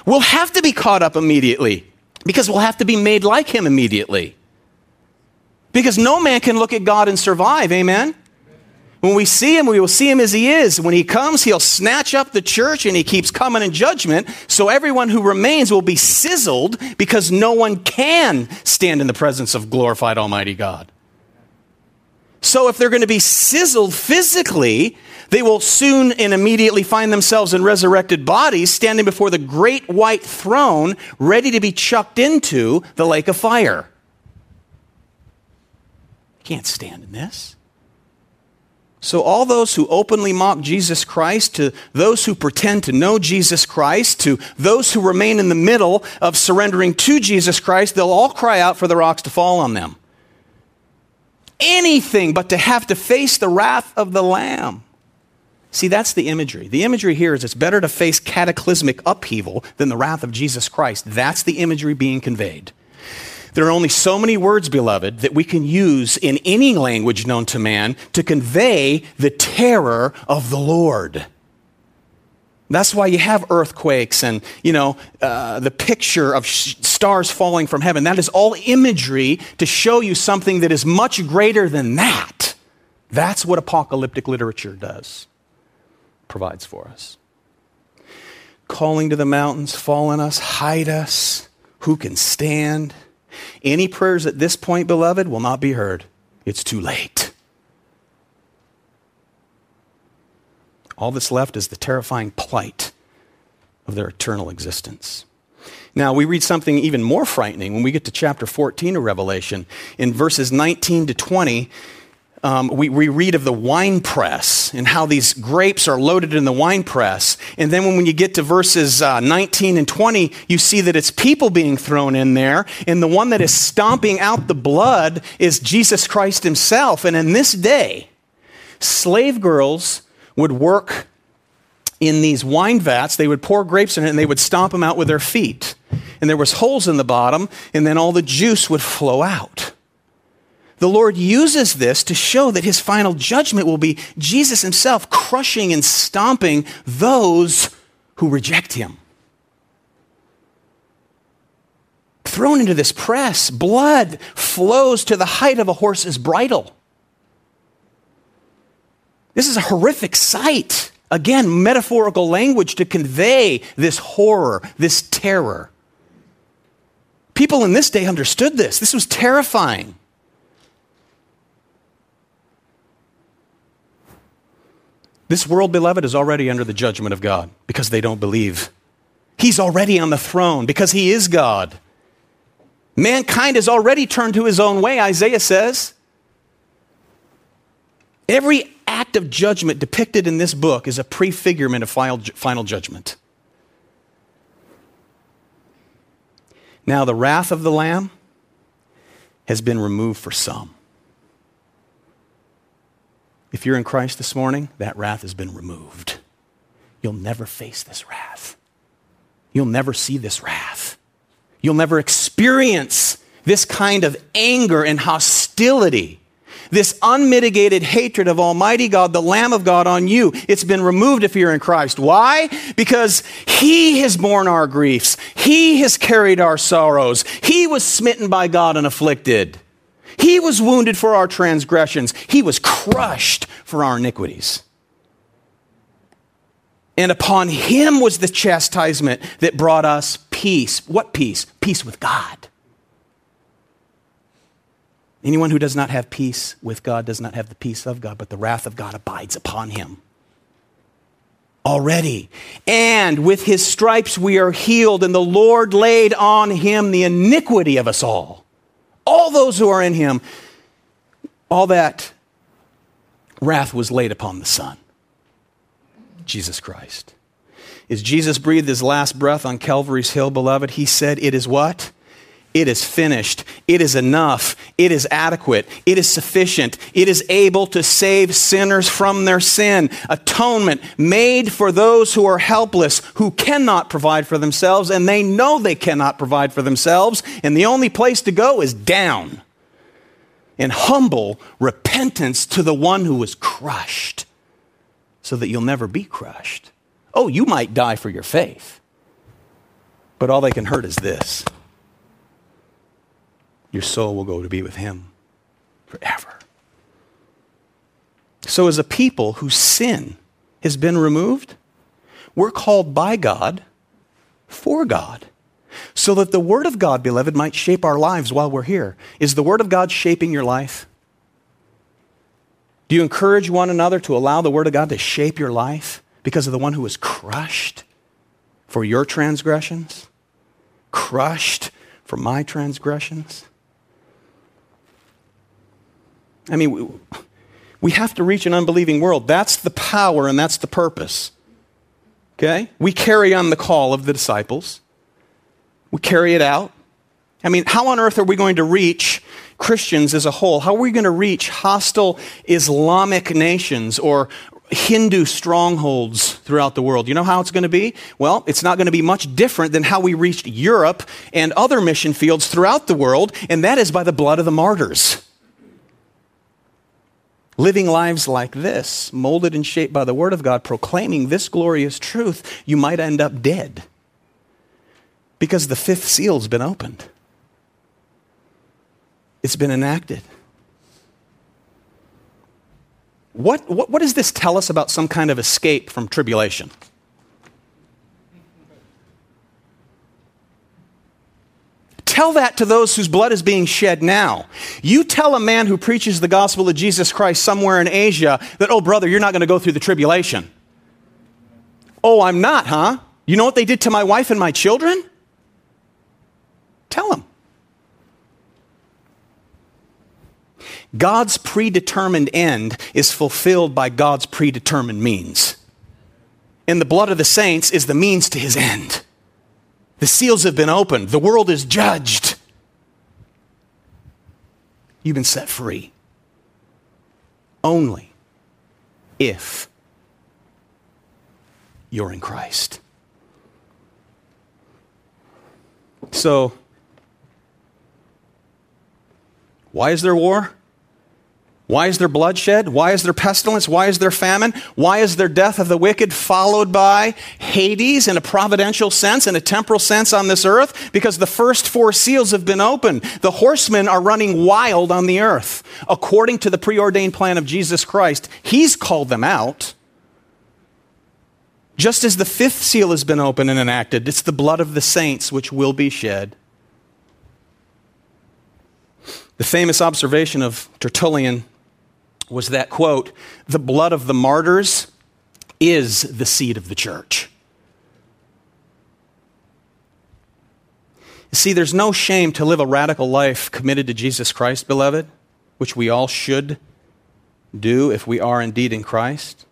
We'll have to be caught up immediately because we'll have to be made like him immediately. Because no man can look at God and survive, amen? When we see him, we will see him as he is. When he comes, he'll snatch up the church and he keeps coming in judgment. So everyone who remains will be sizzled because no one can stand in the presence of glorified Almighty God. So if they're going to be sizzled physically, they will soon and immediately find themselves in resurrected bodies standing before the great white throne, ready to be chucked into the lake of fire. Can't stand in this. So, all those who openly mock Jesus Christ, to those who pretend to know Jesus Christ, to those who remain in the middle of surrendering to Jesus Christ, they'll all cry out for the rocks to fall on them. Anything but to have to face the wrath of the Lamb. See, that's the imagery. The imagery here is it's better to face cataclysmic upheaval than the wrath of Jesus Christ. That's the imagery being conveyed. There are only so many words, beloved, that we can use in any language known to man to convey the terror of the Lord. That's why you have earthquakes and, you know, uh, the picture of sh- stars falling from heaven. That is all imagery to show you something that is much greater than that. That's what apocalyptic literature does, provides for us. Calling to the mountains, fall on us, hide us. Who can stand? Any prayers at this point, beloved, will not be heard. It's too late. All that's left is the terrifying plight of their eternal existence. Now, we read something even more frightening when we get to chapter 14 of Revelation. In verses 19 to 20, um, we, we read of the wine press and how these grapes are loaded in the wine press. And then when you get to verses uh, 19 and 20, you see that it's people being thrown in there. And the one that is stomping out the blood is Jesus Christ himself. And in this day, slave girls would work in these wine vats. They would pour grapes in it and they would stomp them out with their feet. And there was holes in the bottom, and then all the juice would flow out. The Lord uses this to show that his final judgment will be Jesus himself crushing and stomping those who reject him. Thrown into this press, blood flows to the height of a horse's bridle. This is a horrific sight. Again, metaphorical language to convey this horror, this terror. People in this day understood this. This was terrifying. This world, beloved, is already under the judgment of God because they don't believe. He's already on the throne because he is God. Mankind has already turned to his own way, Isaiah says. Every act of judgment depicted in this book is a prefigurement of final judgment. Now, the wrath of the Lamb has been removed for some. If you're in Christ this morning, that wrath has been removed. You'll never face this wrath. You'll never see this wrath. You'll never experience this kind of anger and hostility, this unmitigated hatred of Almighty God, the Lamb of God on you. It's been removed if you're in Christ. Why? Because He has borne our griefs, He has carried our sorrows, He was smitten by God and afflicted. He was wounded for our transgressions, He was crushed for our iniquities. And upon Him was the chastisement that brought us peace. What peace? Peace with God. Anyone who does not have peace with God does not have the peace of God, but the wrath of God abides upon him already. And with his stripes we are healed, and the Lord laid on him the iniquity of us all all those who are in him, all that wrath was laid upon the Son, Jesus Christ. As Jesus breathed his last breath on Calvary's hill, beloved, he said, It is what? It is finished. It is enough. It is adequate. It is sufficient. It is able to save sinners from their sin. Atonement made for those who are helpless, who cannot provide for themselves, and they know they cannot provide for themselves, and the only place to go is down in humble repentance to the one who was crushed, so that you'll never be crushed. Oh, you might die for your faith, but all they can hurt is this your soul will go to be with him forever. So, as a people whose sin has been removed, we're called by God for God. So that the Word of God, beloved, might shape our lives while we're here. Is the Word of God shaping your life? Do you encourage one another to allow the Word of God to shape your life because of the one who was crushed for your transgressions? Crushed for my transgressions? I mean, we, have to reach an unbelieving world. That's the power and that's the purpose. Okay? We carry on the call of the disciples, we carry it out. I mean, how on earth are we going to reach Christians as a whole? How are we going to reach hostile Islamic nations or Hindu strongholds throughout the world? You know how it's going to be? Well, it's not going to be much different than how we reached Europe and other mission fields throughout the world, and that is by the blood of the martyrs. Living lives like this, molded and shaped by the Word of God, proclaiming this glorious truth, you might end up dead because the fifth seal's been opened. It's been enacted. What, what, what, does this tell us about some kind of escape from tribulation? Tell that to those whose blood is being shed now. You tell a man who preaches the gospel of Jesus Christ somewhere in Asia that, oh, brother, you're not going to go through the tribulation. Oh, I'm not, huh? You know what they did to my wife and my children? Tell him. God's predetermined end is fulfilled by God's predetermined means. And the blood of the saints is the means to his end. The seals have been opened, the world is judged. You've been set free. Only if you're in Christ. So, why is there war? Why is there bloodshed? Why is there pestilence? Why is there famine? Why is there death of the wicked followed by Hades in a providential sense, in a temporal sense on this earth? Because the first four seals have been opened. The horsemen are running wild on the earth. According to the preordained plan of Jesus Christ, He's called them out. Just as the fifth seal has been opened and enacted, it's the blood of the saints which will be shed. The famous observation of Tertullian was that, quote, the blood of the martyrs is the seed of the church. See, there's no shame to live a radical life committed to Jesus Christ, beloved, which we all should do if we are indeed in Christ.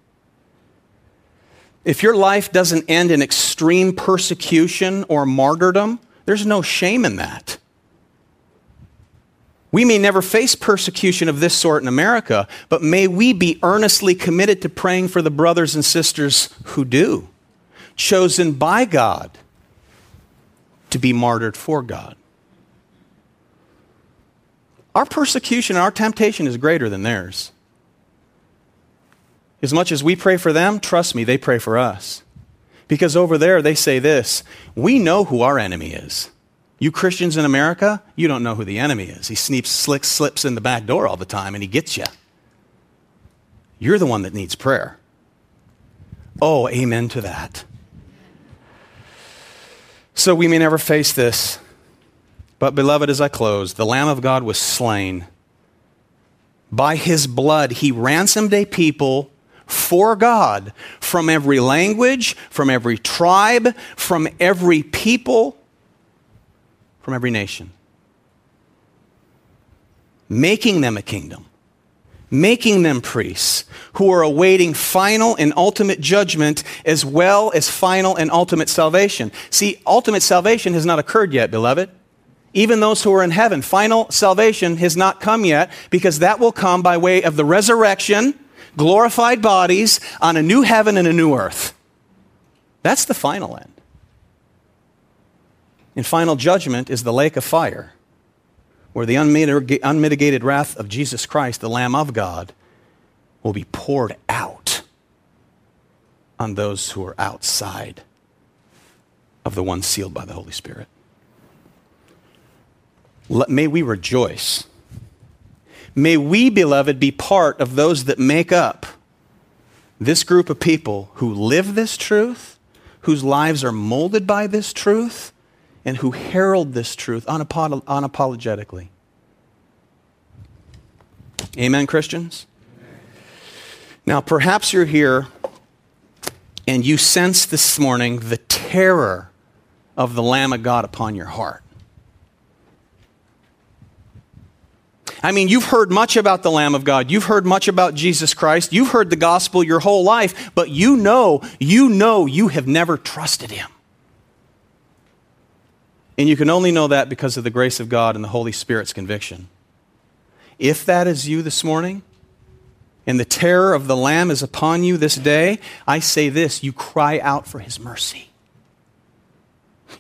If your life doesn't end in extreme persecution or martyrdom, there's no shame in that. We may never face persecution of this sort in America, but may we be earnestly committed to praying for the brothers and sisters who do, chosen by God to be martyred for God. Our persecution, and our temptation is greater than theirs. As much as we pray for them, trust me, they pray for us. Because over there, they say this we know who our enemy is. You Christians in America, you don't know who the enemy is. He sneaks, slicks, slips in the back door all the time and he gets you. You're the one that needs prayer. Oh, amen to that. So we may never face this. But, beloved, as I close, the Lamb of God was slain. By his blood, he ransomed a people for God from every language, from every tribe, from every people from every nation, making them a kingdom, making them priests who are awaiting final and ultimate judgment as well as final and ultimate salvation. See, ultimate salvation has not occurred yet, beloved. Even those who are in heaven, final salvation has not come yet because that will come by way of the resurrection, glorified bodies on a new heaven and a new earth. That's the final end in final judgment is the lake of fire, where the unmitigated wrath of Jesus Christ, the Lamb of God, will be poured out on those who are outside of the one sealed by the Holy Spirit. Let, may we rejoice. May we, beloved, be part of those that make up this group of people who live this truth, whose lives are molded by this truth, and who herald this truth unapolog- unapologetically. Amen, Christians? Now, perhaps you're here and you sense this morning the terror of the Lamb of God upon your heart. I mean, you've heard much about the Lamb of God. You've heard much about Jesus Christ. You've heard the gospel your whole life, but you know, you know you have never trusted him. And you can only know that because of the grace of God and the Holy Spirit's conviction. If that is you this morning, and the terror of the Lamb is upon you this day, I say this you cry out for his mercy.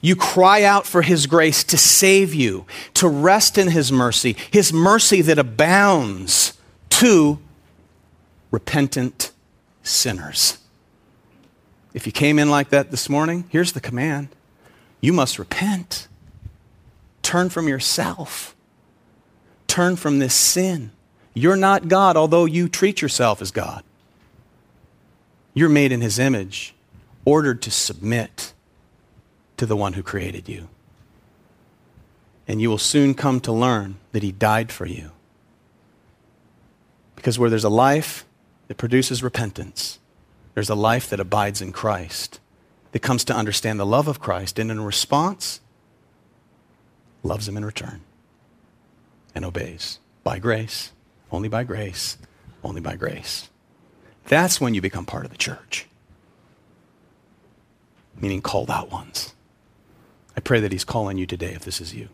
You cry out for his grace to save you, to rest in his mercy, his mercy that abounds to repentant sinners. If you came in like that this morning, here's the command you must repent. Turn from yourself. Turn from this sin. You're not God, although you treat yourself as God. You're made in His image, ordered to submit to the one who created you. And you will soon come to learn that He died for you. Because where there's a life that produces repentance, there's a life that abides in Christ that comes to understand the love of Christ and in response, loves him in return and obeys by grace, only by grace, only by grace. That's when you become part of the church, meaning called out ones. I pray that he's calling you today if this is you.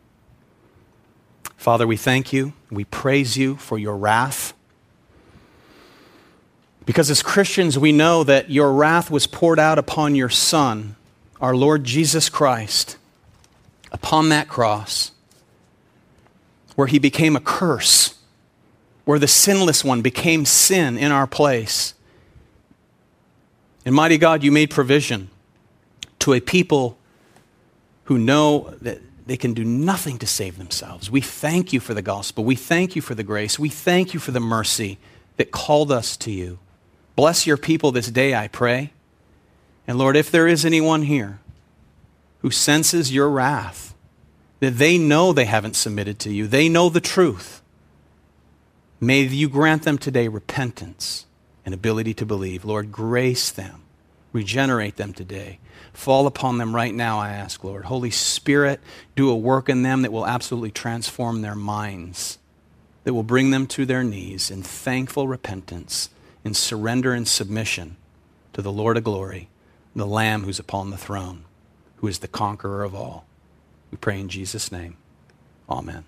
Father, we thank you. We praise you for your wrath because as Christians, we know that your wrath was poured out upon your Son, our Lord Jesus Christ, upon that cross, where he became a curse, where the sinless one became sin in our place. And mighty God, you made provision to a people who know that they can do nothing to save themselves. We thank you for the gospel. We thank you for the grace. We thank you for the mercy that called us to you. Bless your people this day, I pray. And Lord, if there is anyone here who senses your wrath, that they know they haven't submitted to you, they know the truth, may you grant them today repentance and ability to believe. Lord, grace them, regenerate them today. Fall upon them right now, I ask, Lord. Holy Spirit, do a work in them that will absolutely transform their minds, that will bring them to their knees in thankful repentance in surrender and submission to the Lord of glory, the Lamb who's upon the throne, who is the conqueror of all. We pray in Jesus' name. Amen.